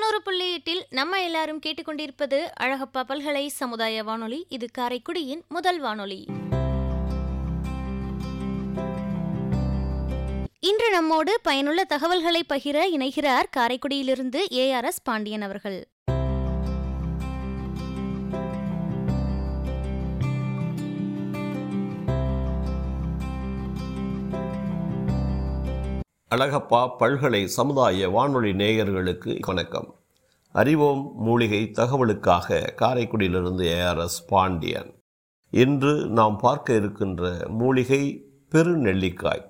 தொண்ணூறு புள்ளி எட்டில் நம்ம எல்லாரும் கேட்டுக்கொண்டிருப்பது அழகப்பா பல்கலை சமுதாய வானொலி. இது காரைக்குடியின் முதல் வானொலி. இன்று நம்மோடு பயனுள்ள தகவல்களை பகிர இணைகிறார் காரைக்குடியிலிருந்து ஏ ஆர் எஸ் பாண்டியன் அவர்கள். அழகப்பா பல்கலை சமுதாய வானொலி நேயர்களுக்கு வணக்கம். அறிவோம் மூலிகை தகவலுக்காக காரைக்குடியிலிருந்து ஏஆர்எஸ் பாண்டியன். இன்று நாம் பார்க்க இருக்கின்ற மூலிகை பெருநெல்லிக்காய்.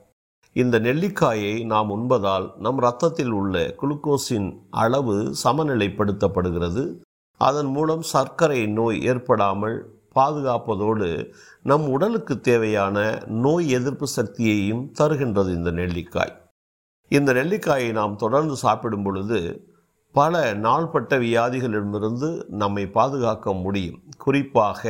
இந்த நெல்லிக்காயை நாம் உண்பதால் நம் இரத்தத்தில் உள்ள குளுக்கோஸின் அளவு சமநிலைப்படுத்தப்படுகிறது. அதன் மூலம் சர்க்கரை நோய் ஏற்படாமல் பாதுகாப்பதோடு நம் உடலுக்கு தேவையான நோய் எதிர்ப்பு சக்தியையும் தருகின்றது இந்த நெல்லிக்காய். இந்த நெல்லிக்காயை நாம் தொடர்ந்து சாப்பிடும் பொழுது பல நாள்பட்ட வியாதிகளிடமிருந்து நம்மை பாதுகாக்க முடியும். குறிப்பாக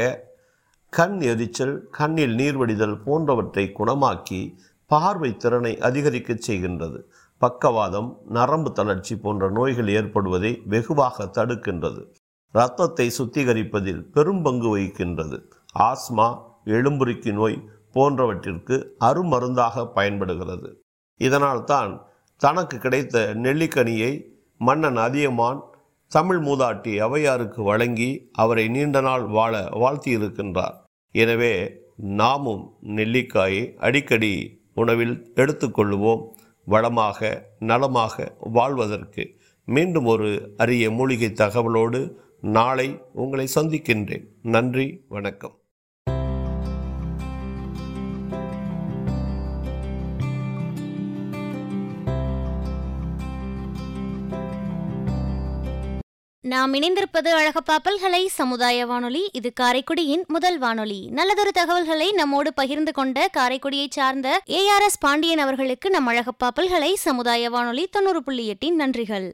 கண் எரிச்சல் கண்ணில் நீர்வடிதல் போன்றவற்றை குணமாக்கி பார்வை திறனை அதிகரிக்க செய்கின்றது. பக்கவாதம் நரம்பு தளர்ச்சி போன்ற நோய்கள் ஏற்படுவதை வெகுவாக தடுக்கின்றது. இரத்தத்தை சுத்திகரிப்பதில் பெரும் பங்கு வகிக்கின்றது. ஆஸ்மா எலும்புருக்கி நோய் போன்றவற்றிற்கு அருமருந்தாக பயன்படுகிறது. இதனால்தான் தனக்கு கிடைத்த நெல்லிக்கனியை மன்னன் அதியமான் தமிழ் மூதாட்டி அவையாருக்கு வழங்கி அவரை நீண்ட நாள் வாழ வாழ்த்தியிருக்கின்றார். எனவே நாமும் நெல்லிக்காயை அடிக்கடி உணவில் எடுத்துக்கொள்வோம் வளமாக நலமாக வாழ்வதற்கு மீண்டும் ஒரு அரிய மூலிகை தகவலோடு நாளை உங்களை சந்திக்கின்றேன். நன்றி வணக்கம். நாம் இணைந்திருப்பது அழகப்பாப்பல்களை சமுதாய வானொலி. இது காரைக்குடியின் முதல் வானொலி. நல்லதொரு தகவல்களை நம்மோடு பகிர்ந்து கொண்ட காரைக்குடியைச் சார்ந்த ஏஆர்எஸ் பாண்டியன் அவர்களுக்கு நம் அழகப்பாப்பல்களை சமுதாய வானொலி தொண்ணூறு புள்ளி எட்டின் நன்றிகள்.